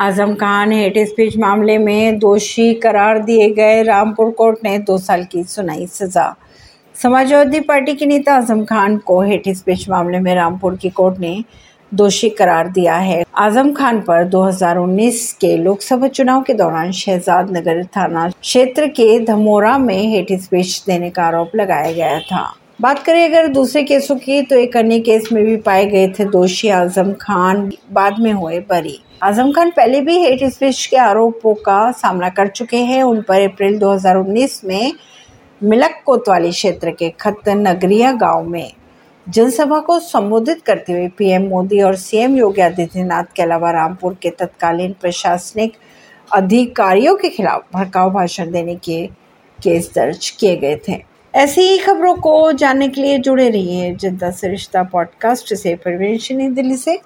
Azam Khan hate speech मामले में दोषी करार दिए गए। रामपुर कोर्ट ने दो साल की सुनाई सजा। समाजवादी पार्टी के नेता आज़म खान को हेट स्पीच मामले में रामपुर की कोर्ट ने दोषी करार दिया है। आज़म खान पर 2019 के लोकसभा चुनाव के दौरान शहजाद नगर थाना क्षेत्र के धमोरा में हेट स्पीच देने का आरोप लगाया गया था। बात करें अगर दूसरे केसों की तो एक अन्य केस में भी पाए गए थे दोषी आज़म खान। बाद में हुए बरी। आज़म खान पहले भी हेट स्पीच के आरोपों का सामना कर चुके हैं। उन पर अप्रैल 2019 में मिलक कोतवाली क्षेत्र के खत नगरिया गाँव में जनसभा को संबोधित करते हुए पीएम मोदी और सीएम योगी आदित्यनाथ के अलावा रामपुर के तत्कालीन प्रशासनिक अधिकारियों के खिलाफ भड़काऊ भाषण देने के केस दर्ज किए गए थे। ऐसी ही खबरों को जानने के लिए जुड़े रहिए जनता सरिश्ता रिश्ता पॉडकास्ट से परवीन दिल्ली से।